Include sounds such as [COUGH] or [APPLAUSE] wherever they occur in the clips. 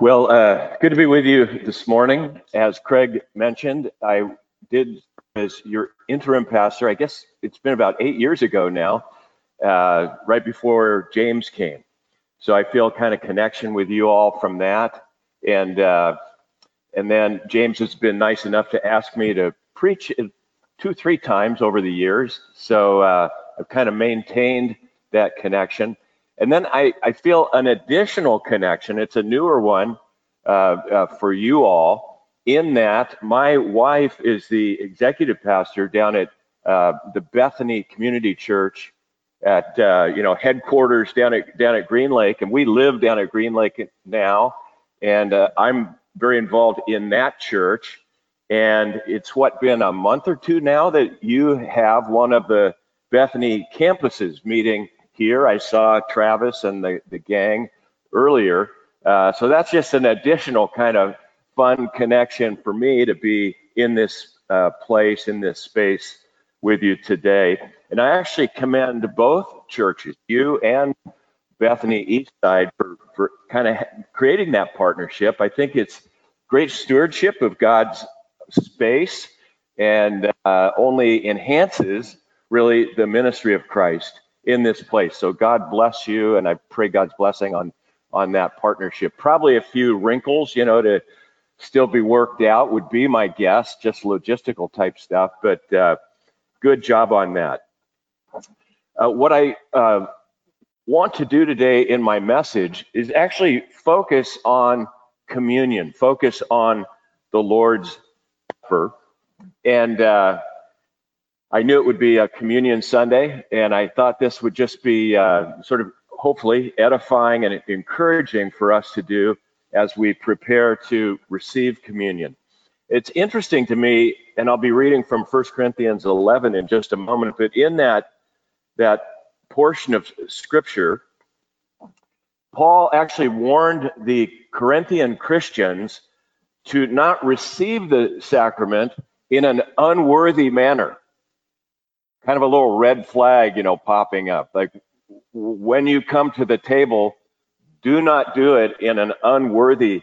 Well, uh, good to be with you this morning. As Craig mentioned, I did as your interim pastor. I guess it's been about eight years ago now, uh, right before James came. So I feel kind of connection with you all from that, and uh, and then James has been nice enough to ask me to preach two, three times over the years. So uh, I've kind of maintained that connection. And then I, I feel an additional connection. It's a newer one uh, uh, for you all, in that my wife is the executive pastor down at uh, the Bethany Community Church at uh, you know headquarters down at down at Green Lake, and we live down at Green Lake now. And uh, I'm very involved in that church. And it's what been a month or two now that you have one of the Bethany campuses meeting here. I saw Travis and the, the gang earlier. Uh, so that's just an additional kind of fun connection for me to be in this uh, place, in this space with you today. And I actually commend both churches, you and Bethany Eastside, for, for kind of creating that partnership. I think it's great stewardship of God's space and uh, only enhances really the ministry of Christ in this place. So God bless you, and I pray God's blessing on on that partnership. Probably a few wrinkles, you know, to still be worked out would be my guess, just logistical type stuff. But uh, good job on that. Uh, what I uh, want to do today in my message is actually focus on communion, focus on the Lord's Supper, and uh, I knew it would be a communion Sunday, and I thought this would just be uh, sort of hopefully edifying and encouraging for us to do as we prepare to receive communion. It's interesting to me, and I'll be reading from 1 Corinthians 11 in just a moment, but in that, that portion of scripture, Paul actually warned the Corinthian Christians to not receive the sacrament in an unworthy manner kind of a little red flag, you know, popping up. Like when you come to the table, do not do it in an unworthy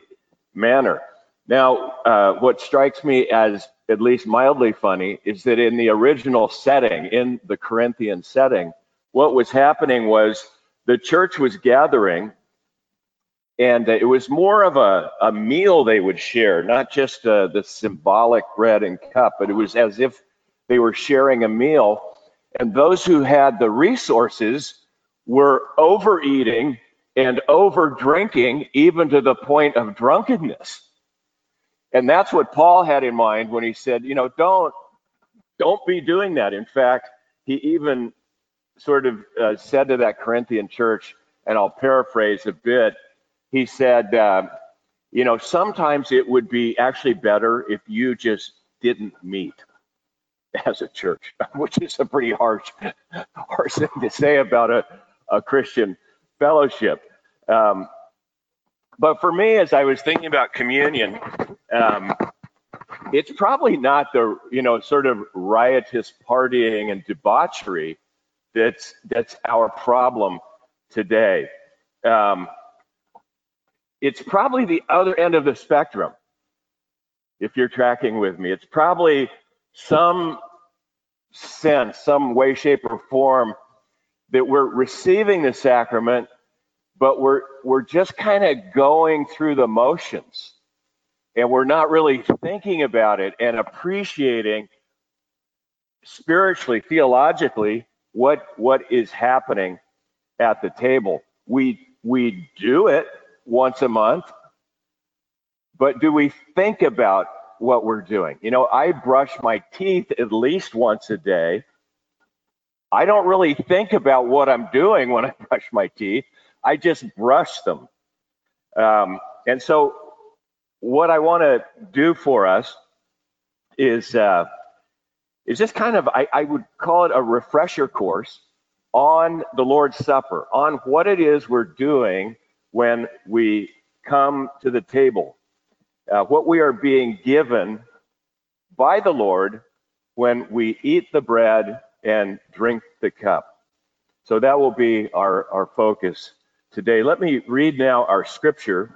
manner. Now, uh, what strikes me as at least mildly funny is that in the original setting, in the Corinthian setting, what was happening was the church was gathering and it was more of a, a meal they would share, not just uh, the symbolic bread and cup, but it was as if they were sharing a meal. And those who had the resources were overeating and over drinking, even to the point of drunkenness. And that's what Paul had in mind when he said, you know, don't don't be doing that. In fact, he even sort of uh, said to that Corinthian church, and I'll paraphrase a bit. He said, uh, you know, sometimes it would be actually better if you just didn't meet as a church, [LAUGHS] which is a pretty harsh, harsh thing to say about a, a Christian fellowship. Um, but for me, as I was thinking about communion, um, it's probably not the you know sort of riotous partying and debauchery that's that's our problem today. Um, it's probably the other end of the spectrum. If you're tracking with me, it's probably some sense, some way, shape, or form that we're receiving the sacrament, but we're we're just kind of going through the motions. and we're not really thinking about it and appreciating spiritually, theologically, what what is happening at the table. We we do it once a month, but do we think about what we're doing? You know, I brush my teeth at least once a day. I don't really think about what I'm doing when I [LAUGHS] brush my teeth. I just brush them. Um, and so, what I want to do for us is uh, is just kind of I, I would call it a refresher course on the Lord's Supper, on what it is we're doing when we come to the table, uh, what we are being given by the Lord when we eat the bread and drink the cup. So that will be our, our focus today. Let me read now our scripture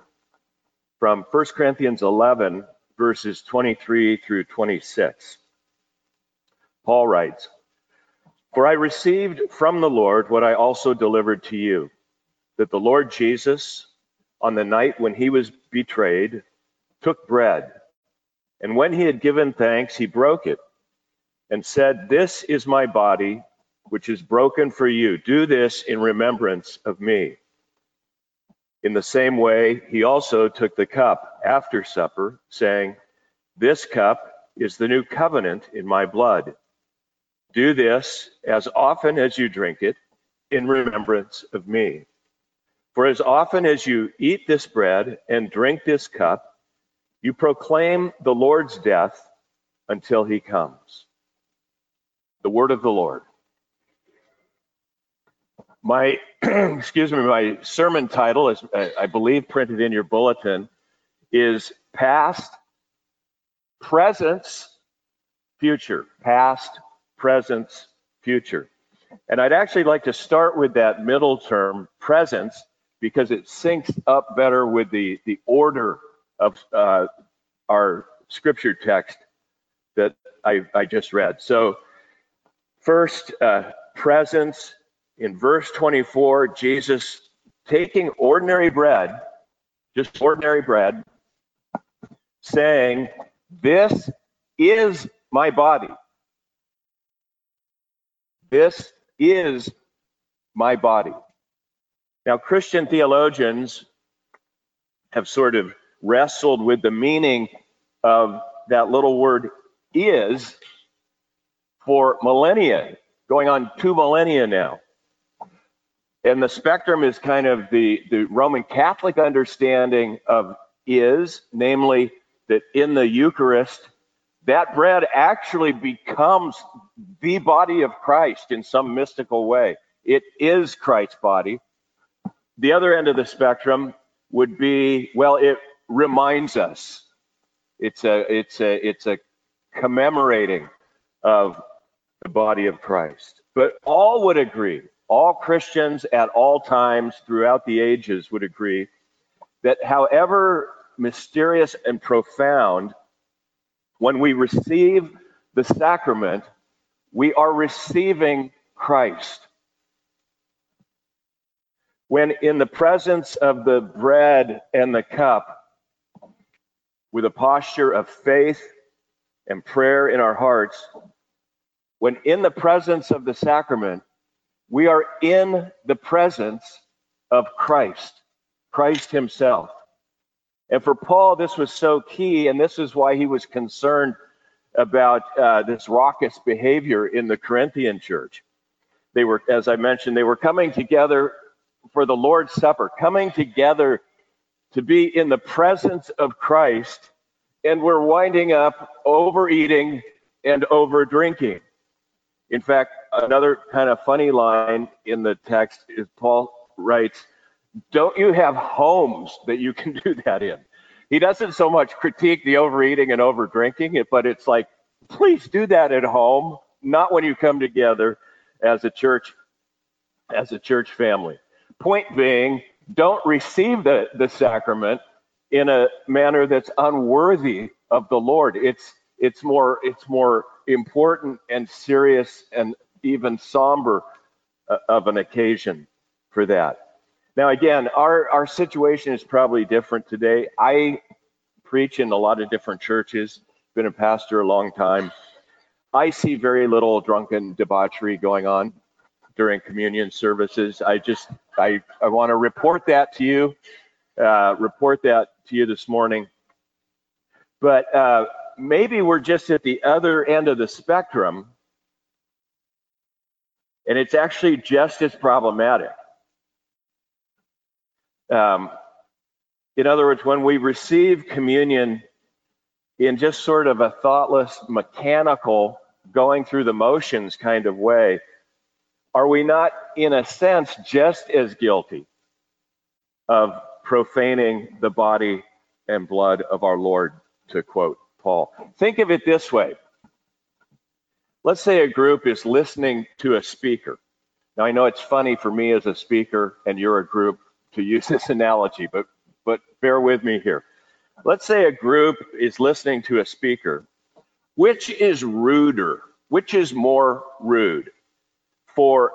from 1 Corinthians 11, verses 23 through 26. Paul writes, For I received from the Lord what I also delivered to you, that the Lord Jesus, on the night when he was betrayed, took bread, and when he had given thanks, he broke it and said, This is my body, which is broken for you. Do this in remembrance of me. In the same way, he also took the cup after supper, saying, This cup is the new covenant in my blood. Do this as often as you drink it in remembrance of me. For as often as you eat this bread and drink this cup, you proclaim the Lord's death until he comes. The word of the Lord. My, [CLEARS THROAT] excuse me, my sermon title is, uh, I believe, printed in your bulletin, is Past, Presence, Future. Past, Presence, Future. And I'd actually like to start with that middle term, presence, because it syncs up better with the, the order of uh, our scripture text that I, I just read. So, first, uh, presence, in verse 24, Jesus taking ordinary bread, just ordinary bread, saying, This is my body. This is my body. Now, Christian theologians have sort of wrestled with the meaning of that little word is for millennia, going on two millennia now. And the spectrum is kind of the, the Roman Catholic understanding of is, namely that in the Eucharist, that bread actually becomes the body of Christ in some mystical way. It is Christ's body. The other end of the spectrum would be, well, it reminds us. It's a, it's a, it's a commemorating of the body of Christ. But all would agree all Christians at all times throughout the ages would agree that however mysterious and profound, when we receive the sacrament, we are receiving Christ. When in the presence of the bread and the cup, with a posture of faith and prayer in our hearts, when in the presence of the sacrament, we are in the presence of Christ, Christ Himself. And for Paul, this was so key, and this is why he was concerned about uh, this raucous behavior in the Corinthian church. They were, as I mentioned, they were coming together for the Lord's Supper, coming together to be in the presence of Christ, and we're winding up overeating and over drinking. In fact, another kind of funny line in the text is Paul writes, Don't you have homes that you can [LAUGHS] do that in? He doesn't so much critique the overeating and over drinking, but it's like, please do that at home, not when you come together as a church, as a church family. Point being, don't receive the, the sacrament in a manner that's unworthy of the Lord. It's it's more it's more important and serious and even somber uh, of an occasion for that. Now, again, our, our situation is probably different today. I preach in a lot of different churches, been a pastor a long time. I see very little drunken debauchery going on during communion services. I just, I, I want to report that to you, uh, report that to you this morning. But uh, maybe we're just at the other end of the spectrum, and it's actually just as problematic. Um, in other words, when we receive communion in just sort of a thoughtless, mechanical, going through the motions kind of way, are we not, in a sense, just as guilty of profaning the body and blood of our Lord, to quote Paul? Think of it this way. Let's say a group is listening to a speaker. Now, I know it's funny for me as a speaker and you're a group to use this analogy, but, but bear with me here. Let's say a group is listening to a speaker. Which is ruder? Which is more rude? For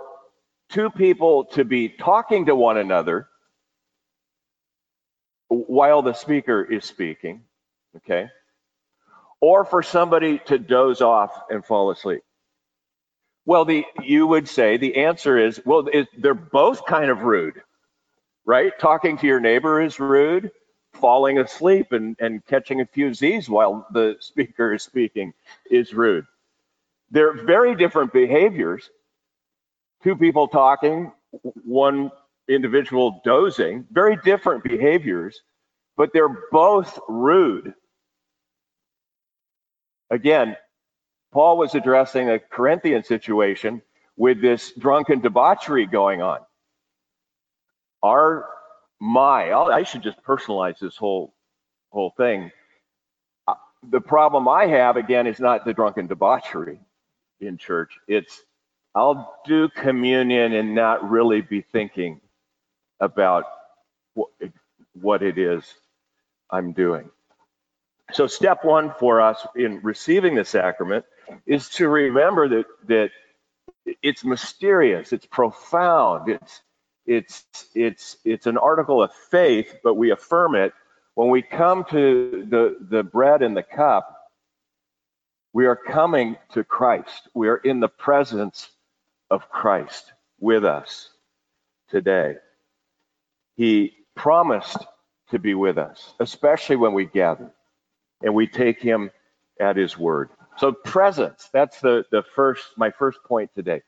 two people to be talking to one another while the speaker is speaking, okay? Or for somebody to doze off and fall asleep. Well, the you would say the answer is well, it, they're both kind of rude, right? Talking to your neighbor is rude. Falling asleep and, and catching a few Z's while the [LAUGHS] speaker is speaking is rude. They're very different behaviors, two people talking, one individual dozing, very different behaviors, but they're both rude. Again, Paul was addressing a Corinthian situation with this drunken debauchery going on. Our my, I should just personalize this whole whole thing. Uh, the problem I have again is not the drunken debauchery in church. It's I'll do communion and not really be thinking about what it is I'm doing. So, step one for us in receiving the sacrament is to remember that that it's mysterious, it's profound, it's it's it's it's an article of faith, but we affirm it when we come to the the bread and the cup. We are coming to Christ. We are in the presence of Christ with us today. He promised to be with us, especially when we gather and we take him at his word. So presence, that's the, the first, my first point today.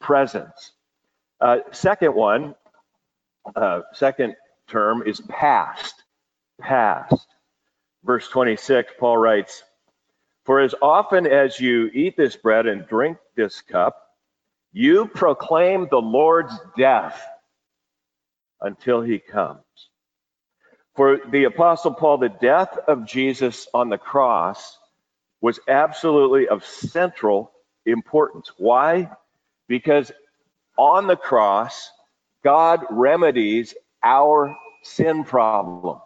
Presence. Uh, second one, uh, second term is past. Past. Verse 26, Paul writes, For as often as you eat this bread and drink this cup, you proclaim the Lord's death until he comes. For the Apostle Paul, the death of Jesus on the cross was absolutely of central importance. Why? Because on the cross, God remedies our sin problem.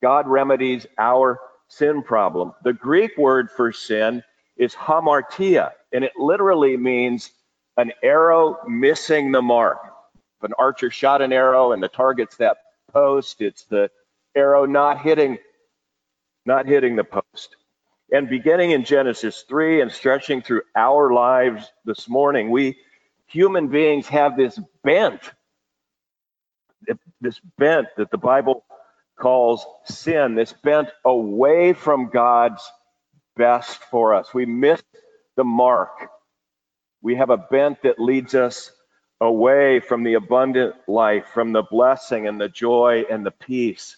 God remedies our sin problem. The Greek word for sin is hamartia, and it literally means an arrow missing the mark. If an archer shot an arrow and the target's that post, it's the arrow not hitting, not hitting the post. And beginning in Genesis 3 and stretching through our lives this morning, we human beings have this bent, this bent that the Bible calls sin, this bent away from God's best for us. We miss the mark we have a bent that leads us away from the abundant life, from the blessing and the joy and the peace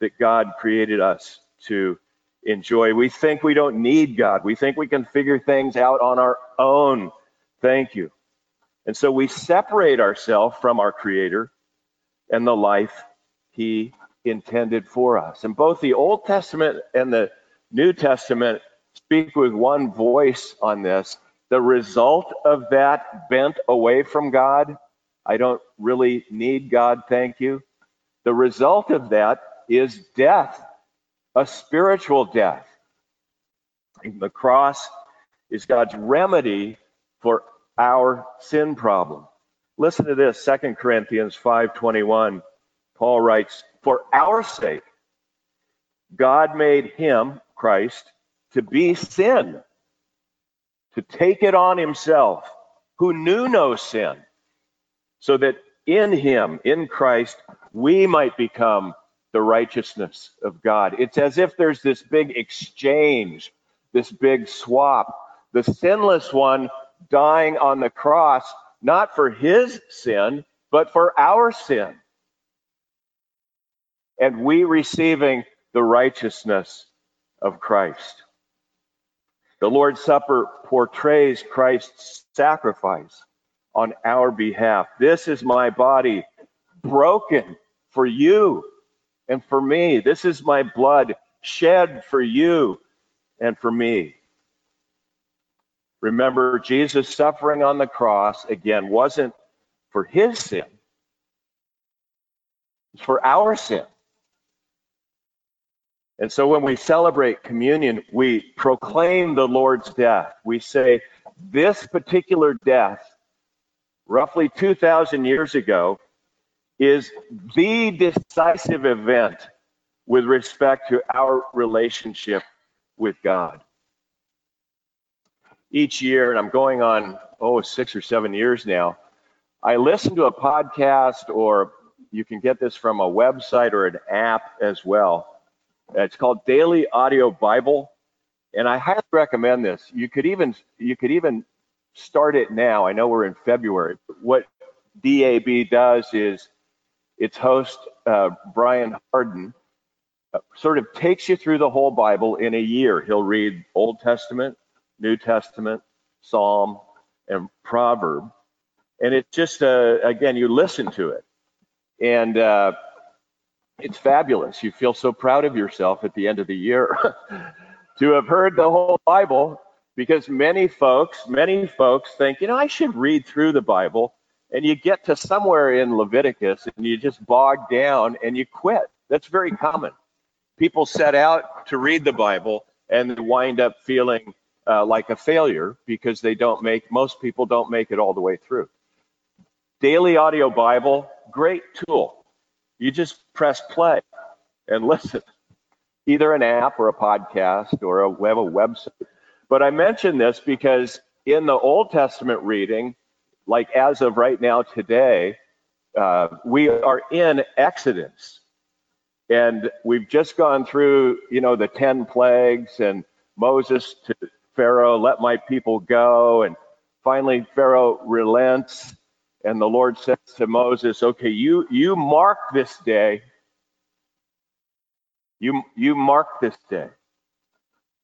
that God created us to enjoy. We think we don't need God. We think we can figure things out on our own. Thank you. And so we separate ourselves from our Creator and the life He intended for us. And both the Old Testament and the New Testament speak with one voice on this. The result of that bent away from God, I don't really need God, thank you. The result of that is death, a spiritual death. The cross is God's remedy for our sin problem. Listen to this, 2 Corinthians 5:21. Paul writes, "For our sake God made him, Christ, to be sin, to take it on himself, who knew no sin, so that in him, in Christ, we might become the righteousness of God. It's as if there's this big exchange, this big swap. The sinless one dying on the cross, not for his sin, but for our sin. And we receiving the righteousness of Christ. The Lord's Supper portrays Christ's sacrifice on our behalf. This is my body broken for you and for me. This is my blood shed for you and for me. Remember, Jesus' suffering on the cross, again, wasn't for his sin, it's for our sin. And so when we celebrate communion, we proclaim the Lord's death. We say, this particular death, roughly 2,000 years ago, is the decisive event with respect to our relationship with God. Each year, and I'm going on, oh, six or seven years now, I listen to a podcast, or you can get this from a website or an app as well. It's called Daily Audio Bible, and I highly recommend this. You could even you could even start it now. I know we're in February. What DAB does is its host, uh, Brian Hardin uh, sort of takes you through the whole Bible in a year. He'll read Old Testament, New Testament, Psalm, and Proverb. And it's just, uh, again, you listen to it. And uh, it's fabulous. You feel so proud of yourself at the end of the year [LAUGHS] to have heard the whole Bible because many folks, many folks think, you know, I should read through the Bible and you get to somewhere in Leviticus and you just bog down and you quit. That's very common. People set out to read the Bible and wind up feeling uh, like a failure because they don't make, most people don't make it all the way through. Daily Audio Bible, great tool. You just press play and [LAUGHS] listen, either an app or a podcast or a, we have a website. But I mention this because in the Old Testament reading, like as of right now today, uh, we are in Exodus. And we've just gone through, you know, the 10 plagues and Moses to Pharaoh, let my people go. And finally, Pharaoh relents. And the Lord says to Moses, okay, you, you mark this day. You, you mark this day.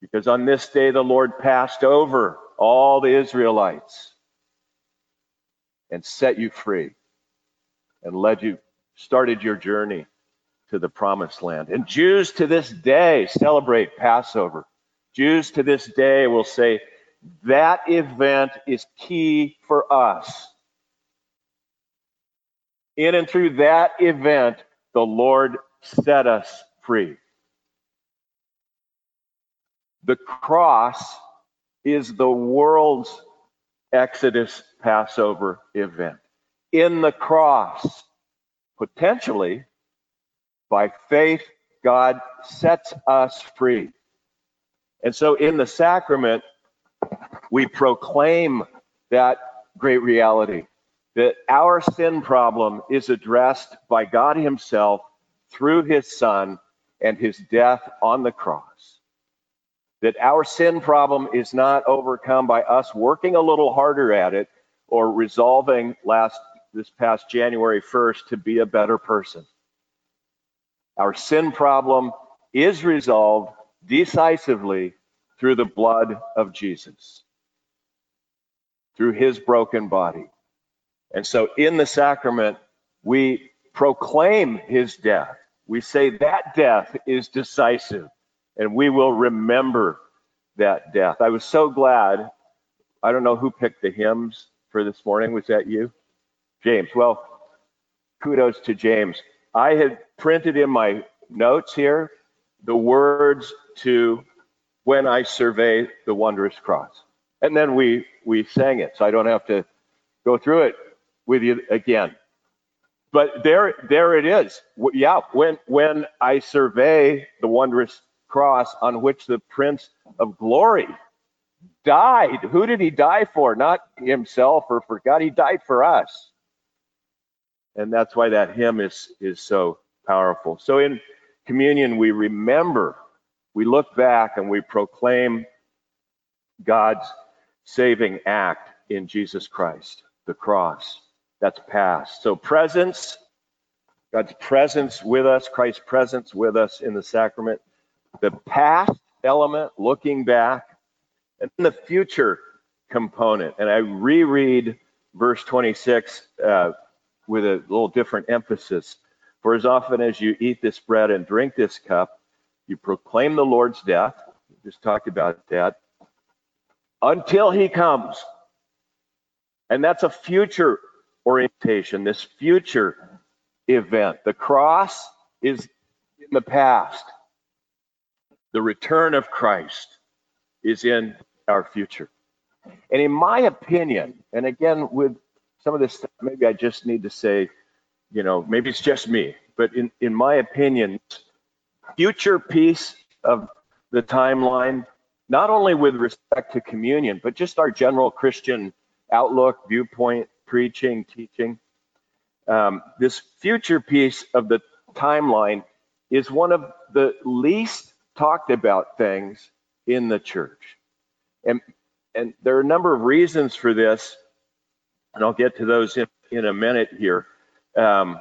Because on this day, the Lord passed over all the Israelites and set you free and led you, started your journey to the promised land. And Jews to this day celebrate Passover. Jews to this day will say, that event is key for us. In and through that event, the Lord set us free. The cross is the world's Exodus Passover event. In the cross, potentially, by faith, God sets us free. And so in the sacrament, we proclaim that great reality that our sin problem is addressed by God Himself through His Son and His death on the cross that our sin problem is not overcome by us working a little harder at it or resolving last this past January 1st to be a better person. Our sin problem is resolved decisively through the blood of Jesus, through his broken body. And so in the sacrament, we proclaim his death. We say that death is decisive and we will remember that death. I was so glad. I don't know who picked the hymns for this morning. Was that you? James. Well, kudos to James. I had printed in my notes here the words to When I Survey the Wondrous Cross. And then we, we sang it, so I don't have to go through it with you again. but there, there it is. Yeah, when when I survey the wondrous cross on which the Prince of Glory died. Who did he die for? Not himself or for God. He died for us. And that's why that hymn is is so powerful. So in communion, we remember, we look back and we proclaim God's saving act in Jesus Christ, the cross. That's past. So presence, God's presence with us, Christ's presence with us in the sacrament. The past element, looking back, and then the future component. And I reread verse 26 uh, with a little different emphasis. For as often as you eat this bread and drink this cup, you proclaim the Lord's death. We just talked about that. Until he comes. And that's a future orientation, this future event. The cross is in the past. The return of Christ is in our future. And in my opinion, and again, with some of this, maybe I just need to say, you know, maybe it's just me, but in, in my opinion, future piece of the timeline, not only with respect to communion, but just our general Christian outlook, viewpoint, preaching, teaching. Um, this future piece of the timeline is one of the least talked about things in the church. And, and there are a number of reasons for this, and I'll get to those in, in a minute here. Um,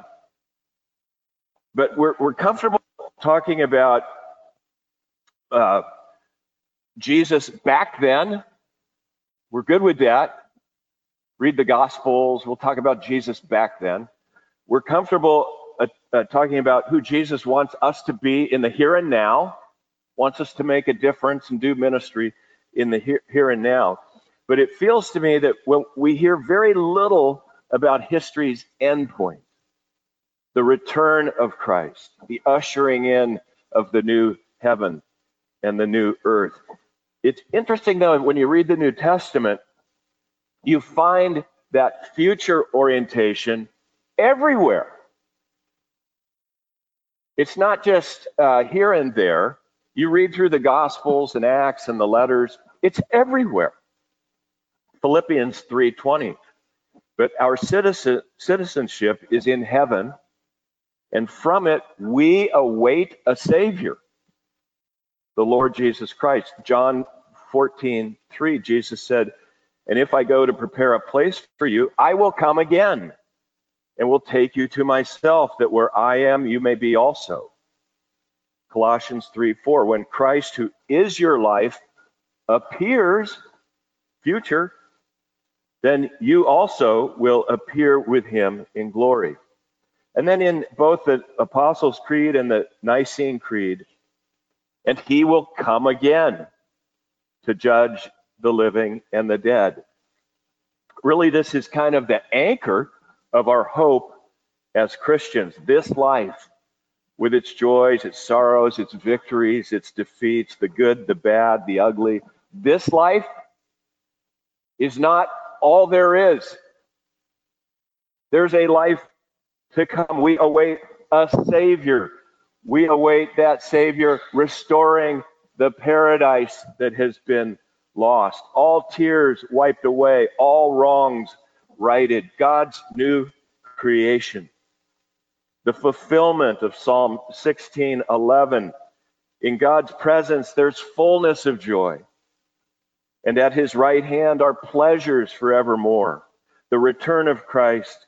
but we're, we're comfortable talking about uh, Jesus back then. We're good with that. Read the Gospels. We'll talk about Jesus back then. We're comfortable uh, uh, talking about who Jesus wants us to be in the here and now, wants us to make a difference and do ministry in the here, here and now. But it feels to me that when we hear very little about history's endpoint, the return of Christ, the ushering in of the new heaven and the new earth. It's interesting, though, when you read the New Testament, you find that future orientation everywhere. It's not just uh, here and there. You read through the Gospels and Acts and the letters, it's everywhere. Philippians 3:20. But our citizen, citizenship is in heaven, and from it we await a Savior, the Lord Jesus Christ. John 14:3 Jesus said, And if I go to prepare a place for you, I will come again and will take you to myself, that where I am, you may be also. Colossians 3, 4, when Christ, who is your life, appears, future, then you also will appear with him in glory. And then in both the Apostles' Creed and the Nicene Creed, and he will come again to judge the living and the dead. Really, this is kind of the anchor of our hope as Christians. This life, with its joys, its sorrows, its victories, its defeats, the good, the bad, the ugly, this life is not all there is. There's a life to come. We await a Savior. We await that Savior restoring the paradise that has been lost. All tears wiped away, all wrongs righted. God's new creation. The fulfillment of Psalm 16:11. In God's presence, there's fullness of joy and at his right hand are pleasures forevermore. The return of Christ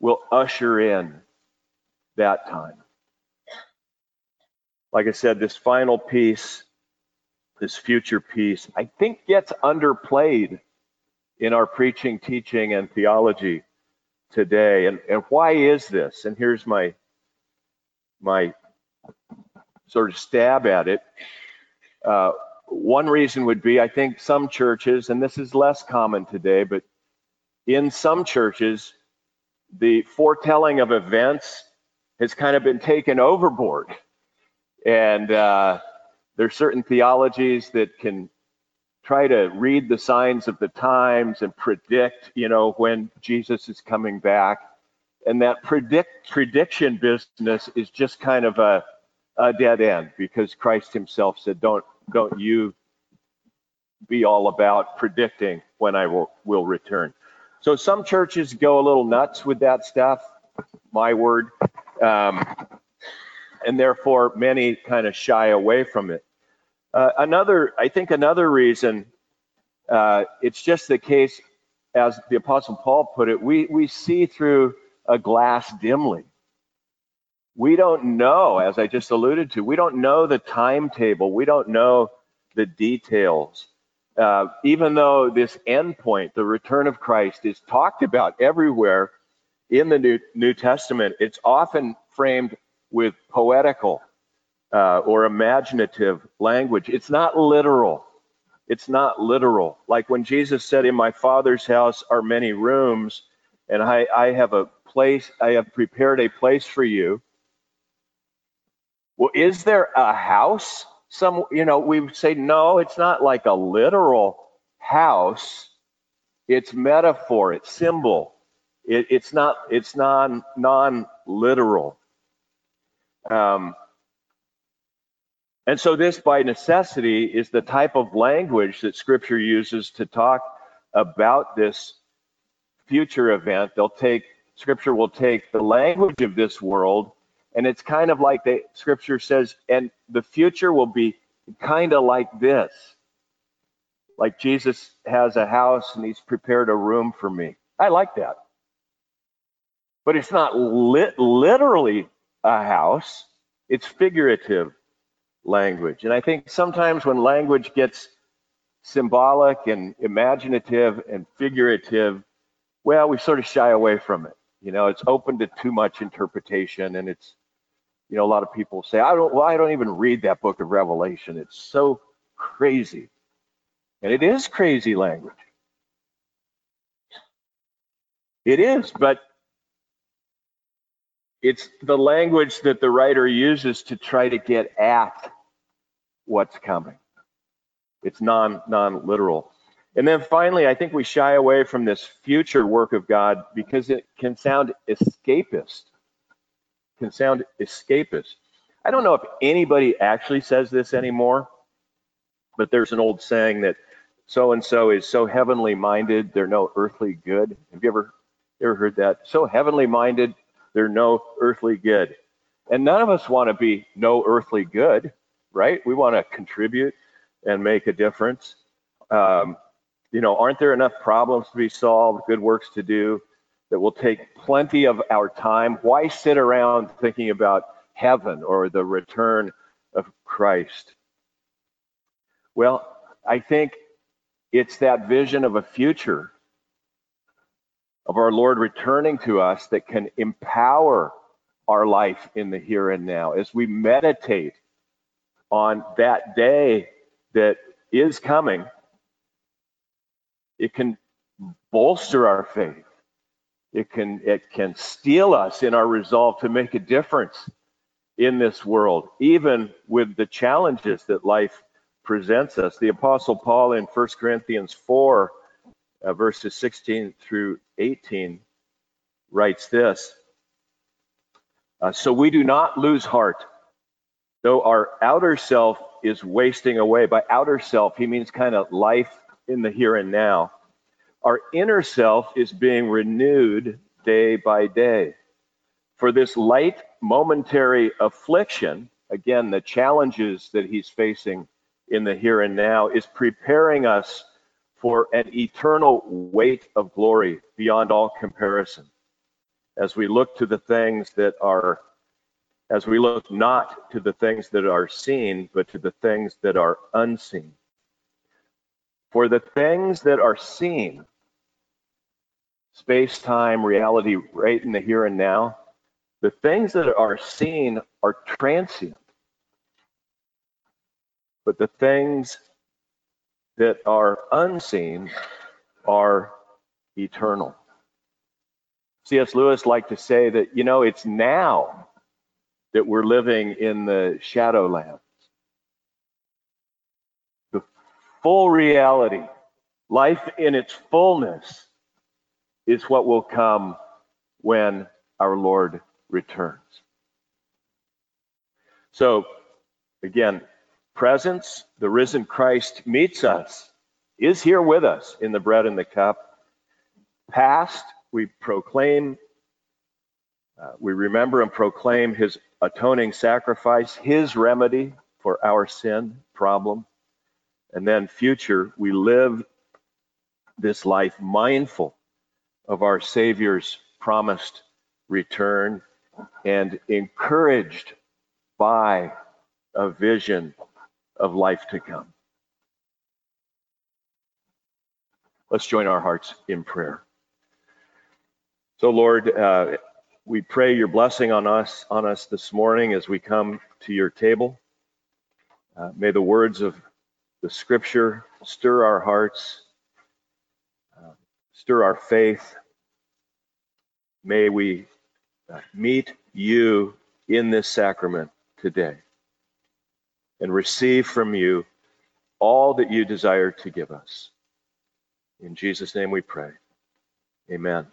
will usher in that time. Like I said, this final piece, this future piece, I think gets underplayed in our preaching, teaching, and theology today. And, and why is this? And here's my my sort of stab at it. Uh, one reason would be I think some churches, and this is less common today, but in some churches, the foretelling of events has kind of been taken overboard. And uh, there's certain theologies that can try to read the signs of the times and predict, you know, when Jesus is coming back. And that predict prediction business is just kind of a, a dead end because Christ himself said, don't, don't you be all about predicting when I will, will return. So some churches go a little nuts with that stuff, my word. Um, and therefore many kind of shy away from it. Uh, another, I think another reason, uh, it's just the case, as the Apostle Paul put it, we, we see through a glass dimly. We don't know, as I just alluded to, we don't know the timetable. We don't know the details. Uh, even though this endpoint, the return of Christ, is talked about everywhere in the New, New Testament, it's often framed with poetical uh, or imaginative language. It's not literal. It's not literal. Like when Jesus said, In my Father's house are many rooms, and I, I have a place, I have prepared a place for you. Well, is there a house? Some, you know, we say, no, it's not like a literal house. It's metaphor, it's symbol. It, it's not, it's non, non-literal. Um, and so, this by necessity is the type of language that Scripture uses to talk about this future event. They'll take, Scripture will take the language of this world, and it's kind of like the Scripture says, and the future will be kind of like this. Like Jesus has a house and he's prepared a room for me. I like that. But it's not lit, literally a house, it's figurative language. And I think sometimes when language gets symbolic and imaginative and figurative, well, we sort of shy away from it. You know, it's open to too much interpretation, and it's, you know, a lot of people say, I don't, well, I don't even read that book of Revelation. It's so crazy. And it is crazy language. It is, but it's the language that the writer uses to try to get at what's coming. It's non non literal. And then finally, I think we shy away from this future work of God because it can sound escapist. Can sound escapist. I don't know if anybody actually says this anymore, but there's an old saying that so and so is so heavenly minded, they're no earthly good. Have you ever ever heard that? So heavenly minded, they're no earthly good. And none of us want to be no earthly good, right? We want to contribute and make a difference. Um, you know, aren't there enough problems to be solved, good works to do that will take plenty of our time? Why sit around thinking about heaven or the return of Christ? Well, I think it's that vision of a future of our Lord returning to us that can empower our life in the here and now as we meditate on that day that is coming. It can bolster our faith. It can it can steel us in our resolve to make a difference in this world, even with the challenges that life presents us. The Apostle Paul in 1 Corinthians 4 uh, verses 16 through 18, writes this uh, So we do not lose heart, though our outer self is wasting away. By outer self, he means kind of life in the here and now. Our inner self is being renewed day by day. For this light momentary affliction, again, the challenges that he's facing in the here and now, is preparing us for an eternal weight of glory beyond all comparison. As we look to the things that are, as we look not to the things that are seen, but to the things that are unseen. For the things that are seen, space, time, reality, right in the here and now, the things that are seen are transient. But the things that are unseen are eternal. C.S. Lewis liked to say that, you know, it's now that we're living in the shadowlands. The full reality, life in its fullness, is what will come when our Lord returns. So, again, presence, the risen Christ meets us, is here with us in the bread and the cup. Past, we proclaim, uh, we remember and proclaim his atoning sacrifice, his remedy for our sin problem. And then future, we live this life mindful of our Savior's promised return and encouraged by a vision of life to come. Let's join our hearts in prayer. So, Lord, uh, we pray your blessing on us on us this morning as we come to your table. Uh, may the words of the Scripture stir our hearts, uh, stir our faith. May we uh, meet you in this sacrament today and receive from you all that you desire to give us. In Jesus' name we pray. Amen.